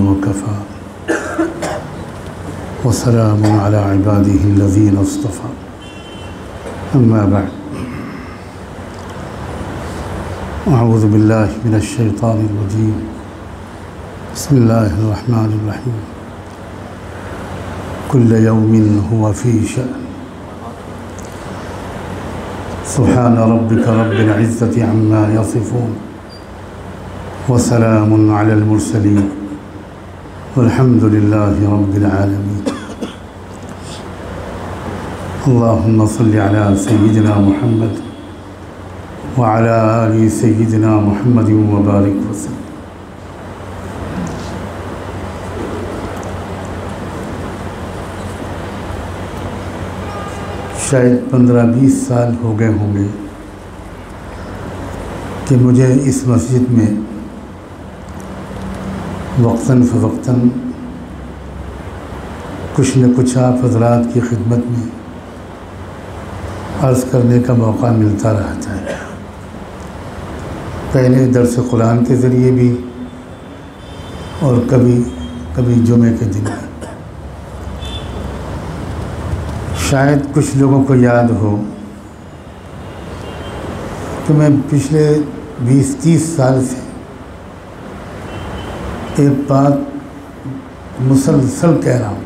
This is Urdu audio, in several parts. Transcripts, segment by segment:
وكفى وسلام على عباده الذين اصطفى. أما بعد. أعوذ بالله من الشيطان الرجيم. بسم الله الرحمن الرحيم. كل يوم هو في شأن. سبحان ربك رب العزة عما يصفون. وسلام على المرسلين. والحمد لله رب العالمين. اللهم صل على سيدنا محمد وعلى آل سيدنا محمد وبارك وسلم. شاید پندرہ بیس سال ہو گئے ہوں گے کہ مجھے اس مسجد میں وقتاً فوقتاً کچھ نہ کچھ آپ حضرات کی خدمت میں عرض کرنے کا موقع ملتا رہتا ہے۔ پہلے درس قرآن کے ذریعے بھی اور کبھی کبھی جمعے کے دن۔ شاید کچھ لوگوں کو یاد ہو کہ میں پچھلے بیس تیس سال سے ایک بات مسلسل کہہ رہا ہوں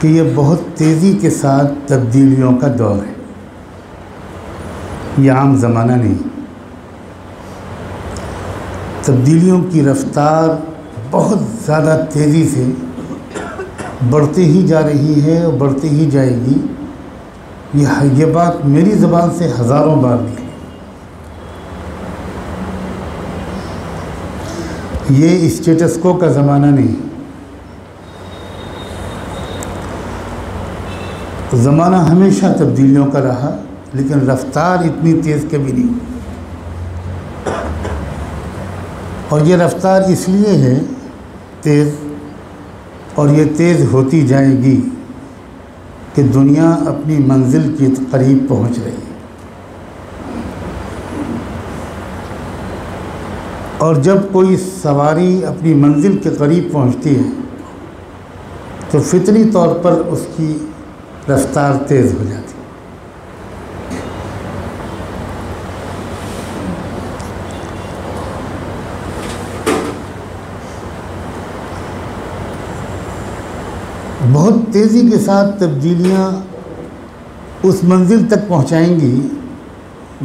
کہ یہ بہت تیزی کے ساتھ تبدیلیوں کا دور ہے۔ یہ عام زمانہ نہیں۔ تبدیلیوں کی رفتار بہت زیادہ تیزی سے بڑھتی ہی جا رہی ہے اور بڑھتی ہی جائے گی۔ یہ یہ بات میری زبان سے ہزاروں بار نکلی یہ اسٹیٹس کو کا زمانہ نہیں۔ زمانہ ہمیشہ تبدیلیوں کا رہا، لیکن رفتار اتنی تیز کبھی نہیں۔ اور یہ رفتار اس لیے ہے تیز، اور یہ تیز ہوتی جائے گی کہ دنیا اپنی منزل کے قریب پہنچ رہی ہے۔ اور جب کوئی سواری اپنی منزل کے قریب پہنچتی ہے، تو فطری طور پر اس کی رفتار تیز ہو جاتی ہے۔ بہت تیزی کے ساتھ تبدیلیاں اس منزل تک پہنچائیں گی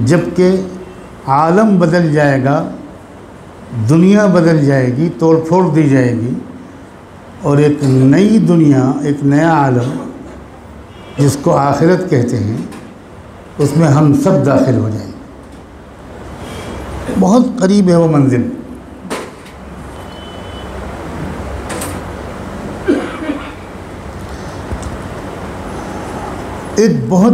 جبکہ عالم بدل جائے گا۔ دنیا بدل جائے گی، توڑ پھوڑ دی جائے گی۔ اور ایک نئی دنیا، ایک نیا عالم جس کو آخرت کہتے ہیں، اس میں ہم سب داخل ہو جائیں گے۔ بہت قریب ہے وہ منزل۔ ایک بہت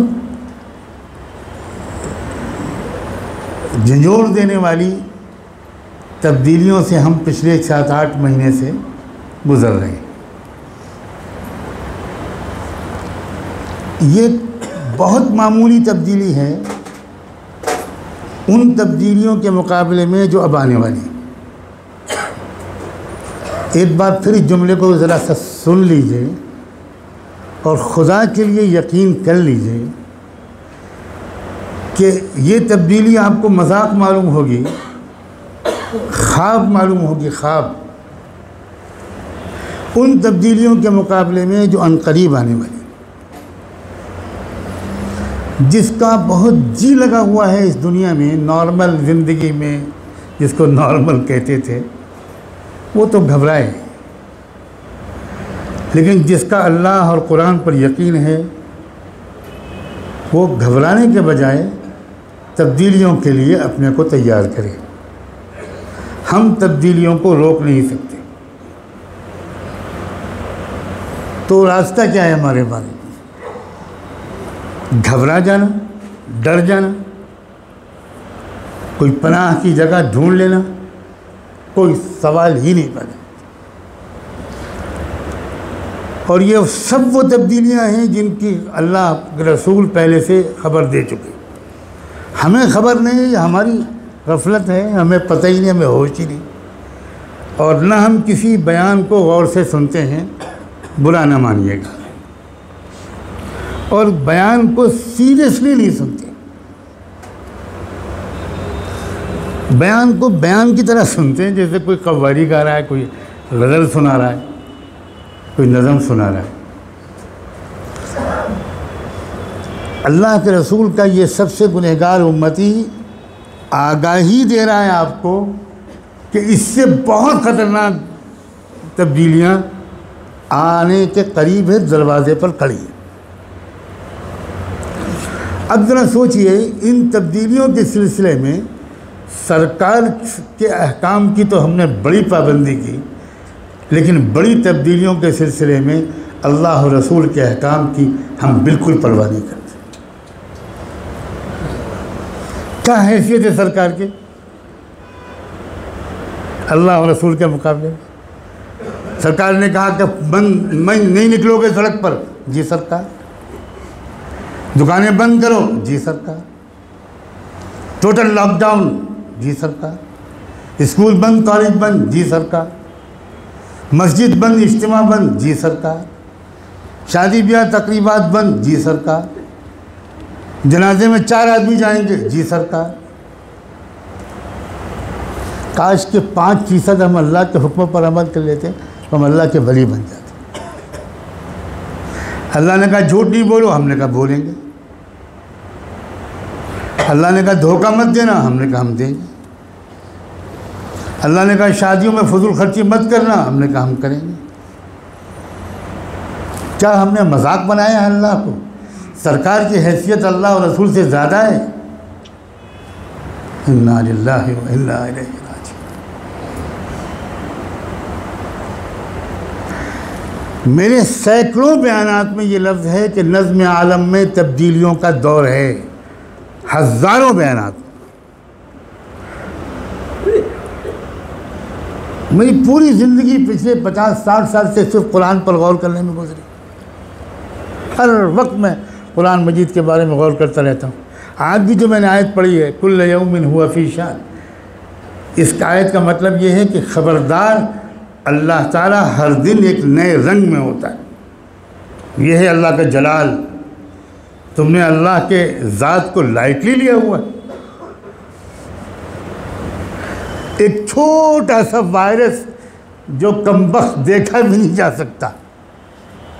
جھنجھوڑ دینے والی تبدیلیوں سے ہم پچھلے سات آٹھ مہینے سے گزر رہے ہیں۔ یہ بہت معمولی تبدیلی ہے ان تبدیلیوں کے مقابلے میں جو اب آنے والی ایک بار پھر اس جملے کو ذرا سا سن لیجیے اور خدا کے لیے یقین کر لیجیے کہ یہ تبدیلی آپ کو مذاق معلوم ہوگی۔ خواب معلوم ہوگی، خواب۔ ان تبدیلیوں کے مقابلے میں جو عنقریب آنے والی۔ جس کا بہت جی لگا ہوا ہے اس دنیا میں، نارمل زندگی میں، جس کو نارمل کہتے تھے، وہ تو گھبرائے۔ لیکن جس کا اللہ اور قرآن پر یقین ہے، وہ گھبرانے کے بجائے تبدیلیوں کے لیے اپنے کو تیار کرے۔ ہم تبدیلیوں کو روک نہیں سکتے۔ تو راستہ کیا ہے ہمارے بارے میں؟ گھبرا جانا، ڈر جانا، کوئی پناہ کی جگہ ڈھونڈ لینا، کوئی سوال ہی نہیں پیدا اور یہ سب وہ تبدیلیاں ہیں جن کی اللہ کے رسول پہلے سے خبر دے چکے۔ ہمیں خبر نہیں، ہماری غفلت ہے، ہمیں پتہ ہی نہیں، ہمیں ہوش ہی نہیں۔ اور نہ ہم کسی بیان کو غور سے سنتے ہیں، برا نہ مانیے گا۔ اور بیان کو سیریسلی نہیں سنتے۔ بیان کو بیان کی طرح سنتے ہیں، جیسے کوئی قوالی گا رہا ہے، کوئی غزل سنا رہا ہے، کوئی نظم سنا رہا ہے۔ اللہ کے رسول کا یہ سب سے گنہگار امتی آگاہی دے رہا ہے آپ کو کہ اس سے بہت خطرناک تبدیلیاں آنے کے قریب ہے دروازے پر کھڑی اب ذرا سوچئے، ان تبدیلیوں کے سلسلے میں سرکار کے احکام کی تو ہم نے بڑی پابندی کی، لیکن بڑی تبدیلیوں کے سلسلے میں اللہ رسول کے احکام کی ہم بالکل پرواہ نہیں کرتے۔ کیا حیثیت ہے سرکار کی؟ اللہ و رسول کے مقابلے۔ میں سرکار نے کہا کہ بند، میں نہیں نکلو گے سڑک پر۔ جی سرکار۔ دکانیں بند کرو۔ جی سرکار۔ Total lock down. جی سرکار۔ اسکول بند، کالج بند۔ جی سرکار۔ مسجد بند، اجتماع بند۔ جی سرکار۔ شادی بیاہ، تقریبات بند۔ جی سرکار۔ جنازے میں چار آدمی جائیں گے۔ جی سرکار۔ کاش کے پانچ فیصد ہم اللہ کے حکم پر عمل کر لیتے، تو ہم اللہ کے ولی بن جاتے۔ اللہ نے کہا، جھوٹ نہیں بولو، ہم نے کہا، بولیں گے۔ اللہ نے کہا، دھوکہ مت دینا، ہم نے کہا، ہم دیں گے۔ اللہ نے کہا، شادیوں میں فضول خرچی مت کرنا، ہم نے کہا، ہم کریں گے۔ کیا ہم نے مذاق بنایا ہے اللہ کو؟ سرکار کی حیثیت اللہ اور رسول سے زیادہ ہے۔ میرے سینکڑوں بیانات میں یہ لفظ ہے کہ نظم عالم میں تبدیلیوں کا دور ہے۔ ہزاروں بیانات۔ میری پوری زندگی پچھلے پچاس ساٹھ سال سے صرف قرآن پر غور کرنے میں گزری۔ ہر وقت میں قرآن مجید کے بارے میں غور کرتا رہتا ہوں۔ آج بھی جو میں نے آیت پڑھی ہے، کل یومن ہوا فی شان۔ اس آیت کا مطلب یہ ہے کہ خبردار اللہ تعالیٰ ہر دن ایک نئے رنگ میں ہوتا ہے۔ یہ ہے اللہ کا جلال۔ تم نے اللہ کے ذات کو لائٹلی لیا ہوا ہے۔ ایک چھوٹا سا وائرس جو کمبخت دیکھا بھی نہیں جا سکتا۔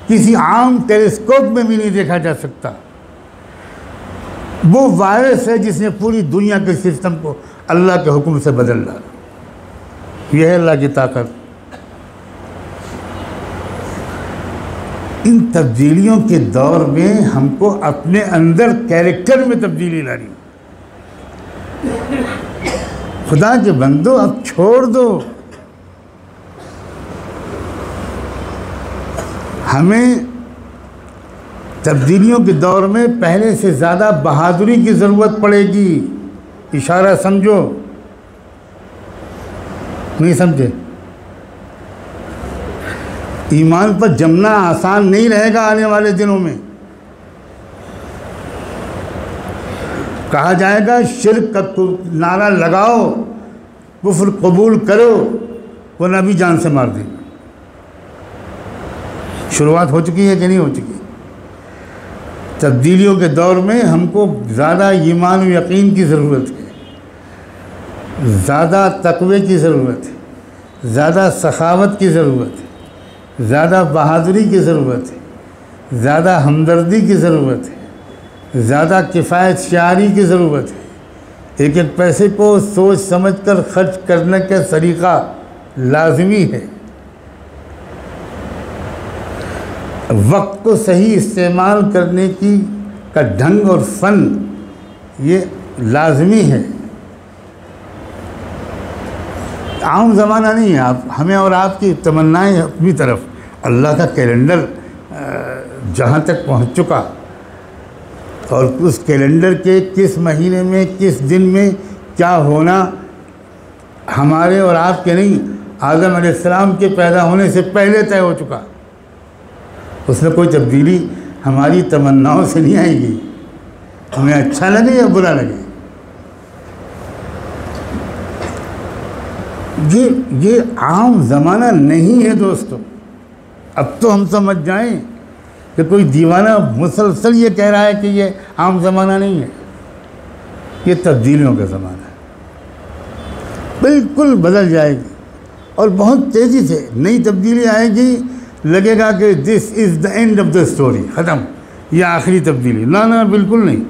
کسی عام ٹیلیسکوپ میں بھی نہیں دیکھا جا سکتا۔ وہ وائرس ہے جس نے پوری دنیا کے سسٹم کو اللہ کے حکم سے بدل ڈالا۔ یہ ہے اللہ کی طاقت۔ ان تبدیلیوں کے دور میں ہم کو اپنے اندر کیریکٹر میں تبدیلی لانی۔ خدا کے بندو، اب چھوڑ دو۔ ہمیں تبدیلیوں کے دور میں پہلے سے زیادہ بہادری کی ضرورت پڑے گی۔ اشارہ سمجھو۔ نہیں سمجھے۔ ایمان پر جمنا آسان نہیں رہے گا آنے والے دنوں میں۔ کہا جائے گا، شرک کا نعرہ لگاؤ، کفر قبول کرو وہ نبی جان سے مار دیں شروعات ہو چکی ہے کہ نہیں ہو چکی تبدیلیوں کے دور میں ہم کو زیادہ ایمان و یقین کی ضرورت ہے۔ زیادہ تقوی کی ضرورت ہے۔ زیادہ سخاوت کی ضرورت ہے۔ زیادہ بہادری کی ضرورت ہے۔ زیادہ ہمدردی کی ضرورت ہے۔ زیادہ کفایت شعاری کی ضرورت ہے۔ ایک ایک پیسے کو سوچ سمجھ کر خرچ کرنے کا طریقہ لازمی ہے۔ وقت کو صحیح استعمال کرنے کی کا ڈھنگ اور فن یہ لازمی ہے۔ عام زمانہ نہیں ہے۔ آپ ہمیں اور آپ کی تمنائیں اپنی طرف۔ اللہ کا کیلنڈر جہاں تک پہنچ چکا۔ اور اس کیلنڈر کے کس مہینے میں، کس دن میں کیا ہونا ہمارے اور آپ کے نہیں۔ آدم علیہ السلام کے پیدا ہونے سے پہلے طے ہو چکا۔ اس میں کوئی تبدیلی ہماری تمناؤں سے نہیں آئے گی۔ ہمیں اچھا لگے یا برا لگے؟ یہ یہ عام زمانہ نہیں ہے دوستو۔ اب تو ہم سمجھ جائیں کہ کوئی دیوانہ مسلسل یہ کہہ رہا ہے کہ یہ عام زمانہ نہیں ہے۔ یہ تبدیلیوں کا زمانہ ہے۔ بالکل بدل جائے گی اور بہت تیزی سے نئی تبدیلی آئے گی۔ لگے گا کہ this is the end of the story ختم، یہ آخری تبدیلی۔ نہ نہ بالکل نہیں۔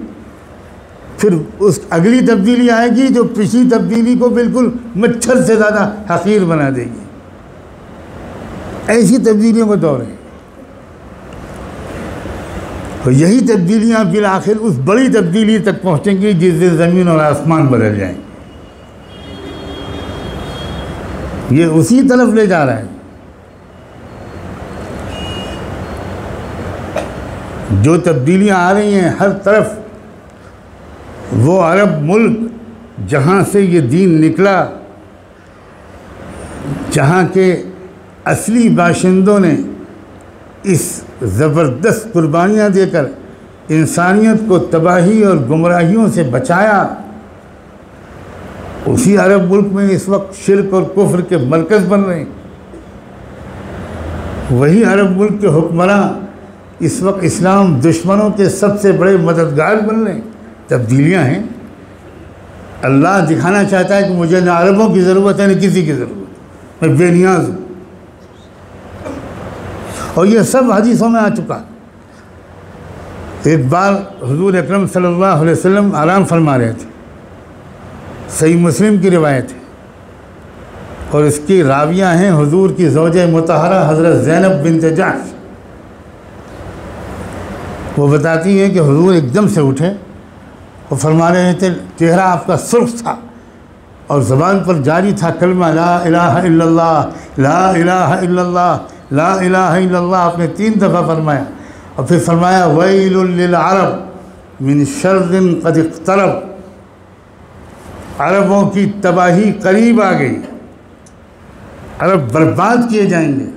پھر اس اگلی تبدیلی آئے گی جو پچھلی تبدیلی کو بالکل مچھر سے زیادہ حقیر بنا دے گی۔ ایسی تبدیلیوں کا دور ہے۔ تو یہی تبدیلیاں بالآخر اس بڑی تبدیلی تک پہنچیں گی جس سے زمین اور آسمان بدل جائیں یہ اسی طرف لے جا رہا ہے۔ جو تبدیلیاں آ رہی ہیں ہر طرف، وہ عرب ملک جہاں سے یہ دین نکلا، جہاں کے اصلی باشندوں نے اس زبردست قربانیاں دے کر انسانیت کو تباہی اور گمراہیوں سے بچایا، اسی عرب ملک میں اس وقت شرک اور کفر کے مرکز بن رہے ہیں۔ وہی عرب ملک کے حکمراں اس وقت اسلام دشمنوں کے سب سے بڑے مددگار بن رہے ہیں۔ تبدیلیاں ہیں۔ اللہ دکھانا چاہتا ہے کہ مجھے نہ عربوں کی ضرورت ہے، نہ کسی کی ضرورت میں بے نیاز ہوں۔ اور یہ سب حدیثوں میں آ چکا۔ ایک بار حضور اکرم صلی اللہ علیہ وسلم آرام فرما رہے تھے۔ صحیح مسلم کی روایت ہے۔ اور اس کی راویہ ہیں حضور کی زوجہ متحرہ حضرت زینب بنت جعش وہ بتاتی ہیں کہ حضور ایک دم سے اٹھے اور فرما رہے تھے چہرہ آپ کا سرخ تھا اور زبان پر جاری تھا کلمہ لا الہ الا اللہ، لا الہ الا اللہ، لا الہ الا اللہ، آپ نے تین دفعہ فرمایا۔ اور پھر فرمایا، ویل للعرب من شرد قد اقترب۔ عربوں کی تباہی قریب آ گئی۔ عرب برباد کیے جائیں گے۔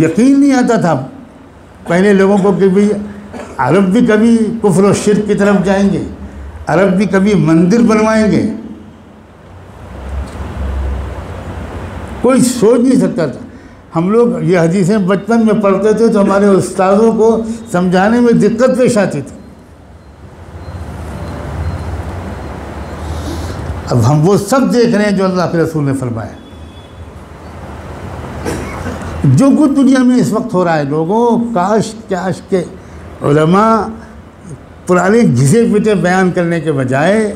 یقین نہیں آتا تھا۔ پہلے لوگوں کو کہ بھی عرب بھی کبھی کفر و شرک کی طرف جائیں گے، عرب بھی کبھی مندر بنوائیں گے۔ کوئی سوچ نہیں سکتا تھا۔ ہم لوگ یہ حدیثیں بچپن میں پڑھتے تھے تو ہمارے استادوں کو سمجھانے میں دقت پیش آتی تھی۔ اب ہم وہ سب دیکھ رہے ہیں جو اللہ کے رسول نے فرمایا۔ جو کچھ دنیا میں اس وقت ہو رہا ہے، لوگوں، کاش کاش کے علماء پرانے گھسے پٹے بیان کرنے کے بجائے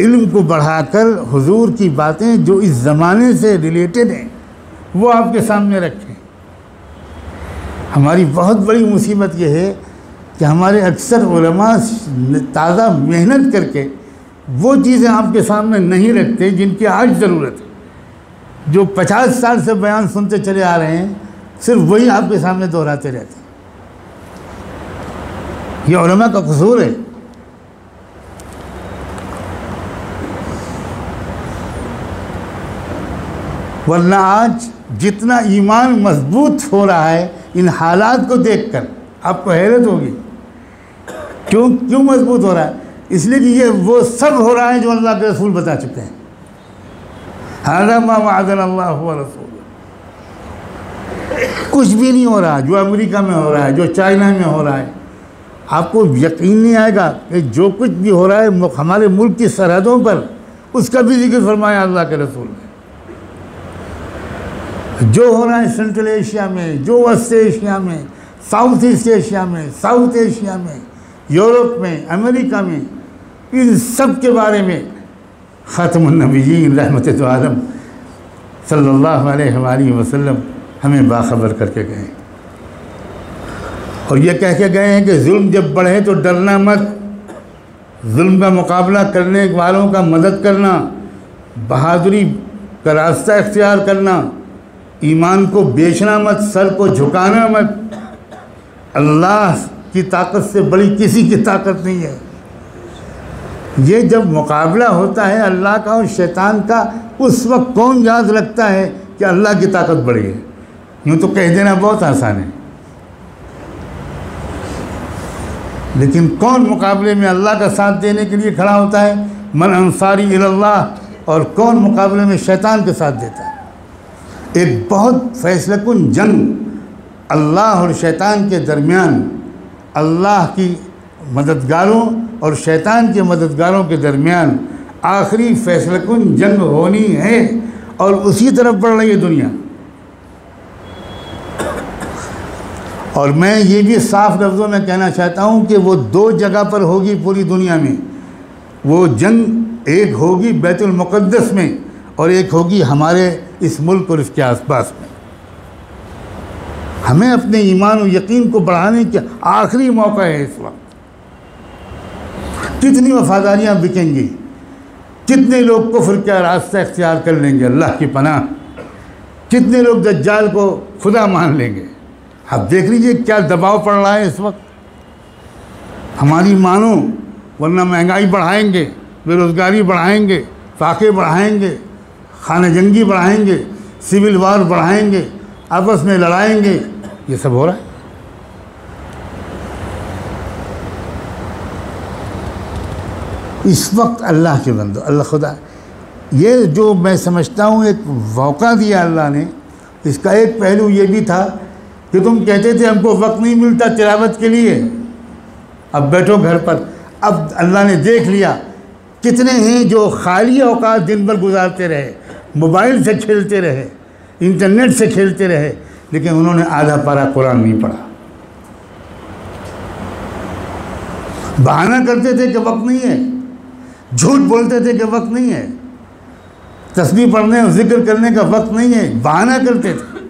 علم کو بڑھا کر حضور کی باتیں جو اس زمانے سے ریلیٹڈ ہیں، وہ آپ کے سامنے رکھیں۔ ہماری بہت بڑی مصیبت یہ ہے کہ ہمارے اکثر علماء تازہ محنت کر کے وہ چیزیں آپ کے سامنے نہیں رکھتے جن کی آج ضرورت ہے۔ جو پچاس سال سے بیان سنتے چلے آ رہے ہیں، صرف وہی آپ کے سامنے دہراتے رہتے ہیں۔ یہ علماء کا قصور ہے۔ ورنہ آج جتنا ایمان مضبوط ہو رہا ہے، ان حالات کو دیکھ کر آپ کو حیرت ہوگی۔ کیوں کیوں مضبوط ہو رہا ہے؟ اس لیے کہ یہ وہ سب ہو رہا ہے جو اللہ کے رسول بتا چکے ہیں۔ ما وعدنا اللہ رسول کچھ بھی نہیں ہو رہا جو امریکہ میں ہو رہا ہے، جو چائنا میں ہو رہا ہے، آپ کو یقین نہیں آئے گا کہ جو کچھ بھی ہو رہا ہے ہمارے ملک کی سرحدوں پر اس کا بھی ذکر فرمایا اللہ کے رسول نے۔ جو ہو رہا ہے سینٹرل ایشیا میں، جو وسط ایشیا میں، ساؤتھ ایسٹ ایشیا میں، ساؤتھ ایشیا میں، یورپ میں، امریکہ میں، ان سب کے بارے میں خاتم النبیین رحمت تو عالم صلی اللہ علیہ وآلہ وسلم ہمیں باخبر کر کے گئے اور یہ کہہ کے گئے ہیں کہ ظلم جب بڑھے تو ڈرنا مت۔ ظلم کا مقابلہ کرنے والوں کا مدد کرنا، بہادری کا راستہ اختیار کرنا، ایمان کو بیچنا مت، سر کو جھکانا مت۔ اللہ کی طاقت سے بڑی کسی کی طاقت نہیں ہے۔ یہ جب مقابلہ ہوتا ہے اللہ کا اور شیطان کا، اس وقت کون یاد رکھتا ہے کہ اللہ کی طاقت بڑی ہے؟ یوں تو کہہ دینا بہت آسان ہے۔ لیکن کون مقابلے میں اللہ کا ساتھ دینے کے لیے کھڑا ہوتا ہے؟ من انصاری اللہ اور کون مقابلے میں شیطان کے ساتھ دیتا ہے؟ ایک بہت فیصلہ کن جنگ اللہ اور شیطان کے درمیان اللہ کی مددگاروں اور شیطان کے مددگاروں کے درمیان آخری فیصلہ کن جنگ ہونی ہے اور اسی طرف بڑھ رہی ہے دنیا۔ اور میں یہ بھی صاف لفظوں میں کہنا چاہتا ہوں کہ وہ دو جگہ پر ہوگی پوری دنیا میں۔ وہ جنگ ایک ہوگی بیت المقدس میں اور ایک ہوگی ہمارے اس ملک اور اس کے آس پاس میں۔ ہمیں اپنے ایمان و یقین کو بڑھانے کے آخری موقع ہے اس وقت کتنی وفاداریاں بکیں گی؟ کتنے لوگ کفر کا راستہ اختیار کر لیں گے اللہ کی پناہ؟ کتنے لوگ دجال کو خدا مان لیں گے؟ اب دیکھ لیجیے کیا دباؤ پڑ رہا ہے اس وقت۔ ہماری مانو، ورنہ مہنگائی بڑھائیں گے بے روزگاری بڑھائیں گے، فاقے بڑھائیں گے، خانہ جنگی بڑھائیں گے، سول وار بڑھائیں گے، آپس میں لڑائیں گے۔ یہ سب ہو رہا ہے۔ اس وقت اللہ کے بندو اللہ خدا، یہ جو میں سمجھتا ہوں، ایک موقع دیا اللہ نے، اس کا ایک پہلو یہ بھی تھا کہ تم کہتے تھے ہم کو وقت نہیں ملتا تلاوت کے لیے۔ اب بیٹھو گھر پر، اب اللہ نے دیکھ لیا کتنے ہیں جو خالی اوقات دن بھر گزارتے رہے، موبائل سے کھیلتے رہے، انٹرنیٹ سے کھیلتے رہے، لیکن انہوں نے آدھا پارا قرآن نہیں پڑھا۔ بہانہ کرتے تھے کہ وقت نہیں ہے۔ جھوٹ بولتے تھے کہ وقت نہیں ہے۔ تصویر پڑھنے اور ذکر کرنے کا وقت نہیں ہے، بہانہ کرتے تھے۔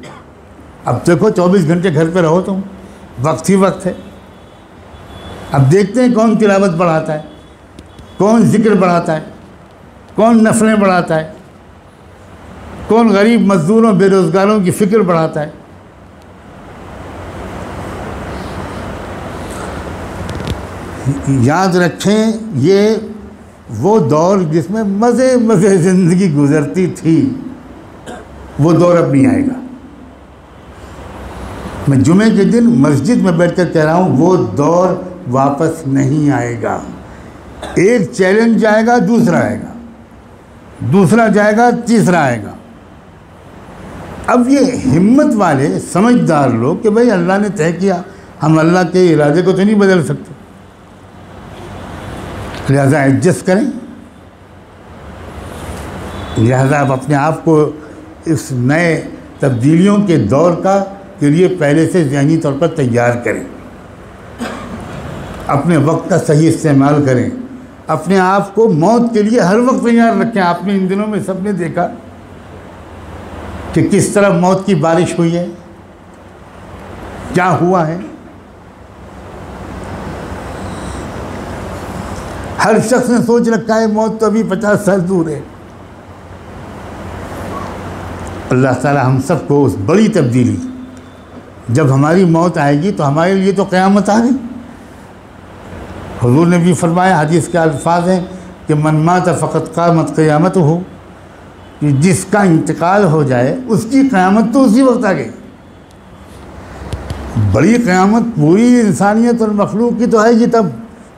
اب دیکھو، چوبیس گھنٹے گھر پہ رہو تم، وقت ہی وقت ہے۔ اب دیکھتے ہیں کون تلاوت بڑھاتا ہے، کون ذکر بڑھاتا ہے، کون نفلیں بڑھاتا ہے، کون غریب مزدوروں، بے روزگاروں کی فکر بڑھاتا ہے۔ یاد رکھیں، یہ وہ دور جس میں مزے مزے زندگی گزرتی تھی، وہ دور اب نہیں آئے گا۔ میں جمعے کے دن مسجد میں بیٹھ کر کہہ رہا ہوں، وہ دور واپس نہیں آئے گا۔ ایک چیلنج جائے گا، دوسرا آئے گا۔ دوسرا جائے گا، تیسرا آئے گا۔ اب یہ ہمت والے سمجھدار لوگ کہ بھائی اللہ نے طے کیا، ہم اللہ کے ارادے کو تو نہیں بدل سکتے۔ لہذا ایڈجسٹ کریں۔ لہذا آپ اپنے آپ کو اس نئے تبدیلیوں کے دور کا، کے لیے پہلے سے ذہنی طور پر تیار کریں۔ اپنے وقت کا صحیح استعمال کریں۔ اپنے آپ کو موت کے لیے ہر وقت تیار رکھیں۔ آپ نے ان دنوں میں سب نے دیکھا کہ کس طرح موت کی بارش ہوئی ہے، کیا ہوا ہے۔ ہر شخص نے سوچ رکھا ہے، موت تو ابھی پچاس سال دور ہے۔ اللہ تعالیٰ ہم سب کو اس بڑی تبدیلی، جب ہماری موت آئے گی تو ہمارے لیے تو قیامت آ گئی حضور نے بھی فرمایا، حدیث کے الفاظ ہیں کہ من مات فقط قامت قیامت ہو کہ جس کا انتقال ہو جائے، اس کی قیامت تو اسی وقت آ گئی بڑی قیامت پوری انسانیت اور مخلوق کی تو ہے گی تب،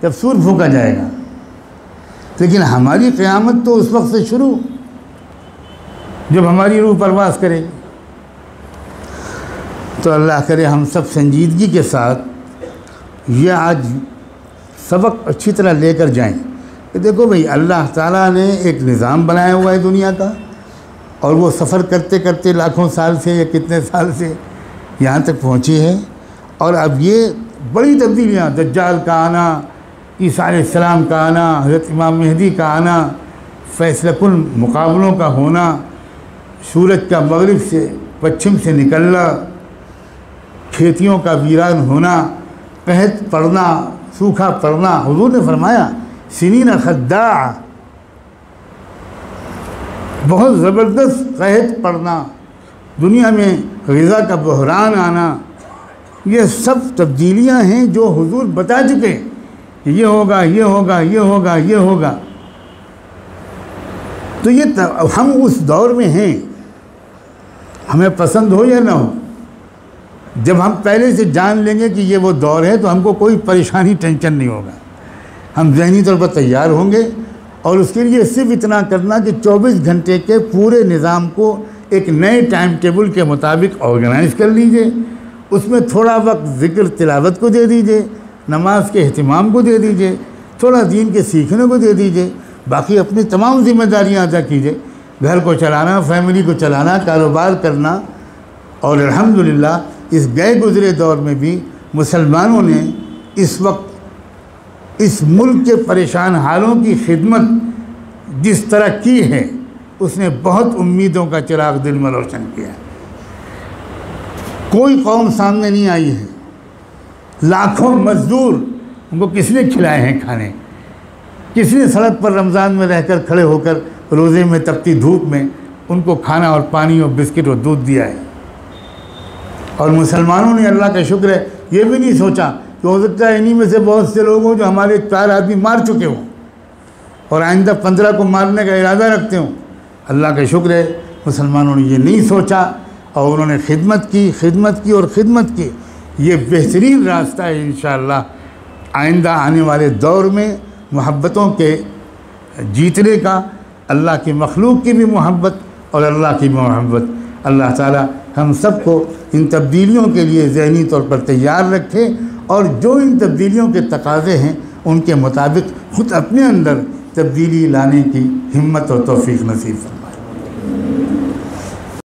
جب سور پھونکا جائے گا۔ لیکن ہماری قیامت تو اس وقت سے شروع، جب ہماری روح پرواز کرے گی۔ تو اللہ کرے ہم سب سنجیدگی کے ساتھ یہ آج سبق اچھی طرح لے کر جائیں۔ کہ دیکھو بھئی اللہ تعالیٰ نے ایک نظام بنایا ہوا ہے دنیا کا، اور وہ سفر کرتے کرتے لاکھوں سال سے یا کتنے سال سے یہاں تک پہنچی ہے۔ اور اب یہ بڑی تبدیلیاں، دجال کا آنا عیسیٰ علیہ السلام کا آنا، حضرت امام مہدی کا آنا، فیصلہ کن مقابلوں کا ہونا، سورج کا مغرب سے پچھم سے نکلنا، کھیتیوں کا ویران ہونا، قحط پڑنا، سوکھا پڑنا، حضور نے فرمایا، سنین خدا بہت زبردست قحط پڑنا، دنیا میں غذا کا بحران آنا، یہ سب تبدیلیاں ہیں جو حضور بتا چکے۔ ہیں یہ ہوگا یہ ہوگا یہ ہوگا یہ ہوگا۔ تو یہ ہم اس دور میں ہیں۔ ہمیں پسند ہو یا نہ ہو؟ جب ہم پہلے سے جان لیں گے کہ یہ وہ دور ہے تو ہم کو کوئی پریشانی، ٹینشن نہیں ہوگا۔ ہم ذہنی طور پر تیار ہوں گے اور اس کے لیے صرف اتنا کرنا کہ چوبیس گھنٹے کے پورے نظام کو ایک نئے ٹائم ٹیبل کے مطابق آرگنائز کر لیجیے۔ اس میں تھوڑا وقت ذکر تلاوت کو دے دیجیے۔ نماز کے اہتمام کو دے دیجیے، تھوڑا دین کے سیکھنے کو دے دیجیے، باقی اپنی تمام ذمہ داریاں ادا کیجیے۔ گھر کو چلانا فیملی کو چلانا، کاروبار کرنا۔ اور الحمدللہ، اس گئے گزرے دور میں بھی مسلمانوں نے اس وقت اس ملک کے پریشان حالوں کی خدمت جس طرح کی ہے، اس نے بہت امیدوں کا چراغ دل میں روشن کیا۔ کوئی قوم سامنے نہیں آئی ہے۔ لاکھوں مزدور ان کو کس نے کھلائے ہیں کھانے؟ کس نے سڑک پر رمضان میں رہ کر کھڑے ہو کر روزے میں تپتی دھوپ میں ان کو کھانا اور پانی اور بسکٹ اور دودھ دیا ہے؟ اور مسلمانوں نے اللہ کا شکر ہے، یہ بھی نہیں سوچا کہ ہو سکتا ہے انہی میں سے بہت سے لوگ ہوں جو ہمارے چار آدمی مار چکے ہوں اور آئندہ پندرہ کو مارنے کا ارادہ رکھتے ہوں۔ اللہ کا شکر ہے، مسلمانوں نے یہ نہیں سوچا اور انہوں نے خدمت کی خدمت کی اور خدمت کی۔ یہ بہترین راستہ ہے انشاءاللہ آئندہ آنے والے دور میں محبتوں کے جیتنے کا، اللہ کی مخلوق کی بھی محبت اور اللہ کی بھی محبت۔ اللہ تعالی ہم سب کو ان تبدیلیوں کے لیے ذہنی طور پر تیار رکھے اور جو ان تبدیلیوں کے تقاضے ہیں، ان کے مطابق خود اپنے اندر تبدیلی لانے کی ہمت اور توفیق نصیب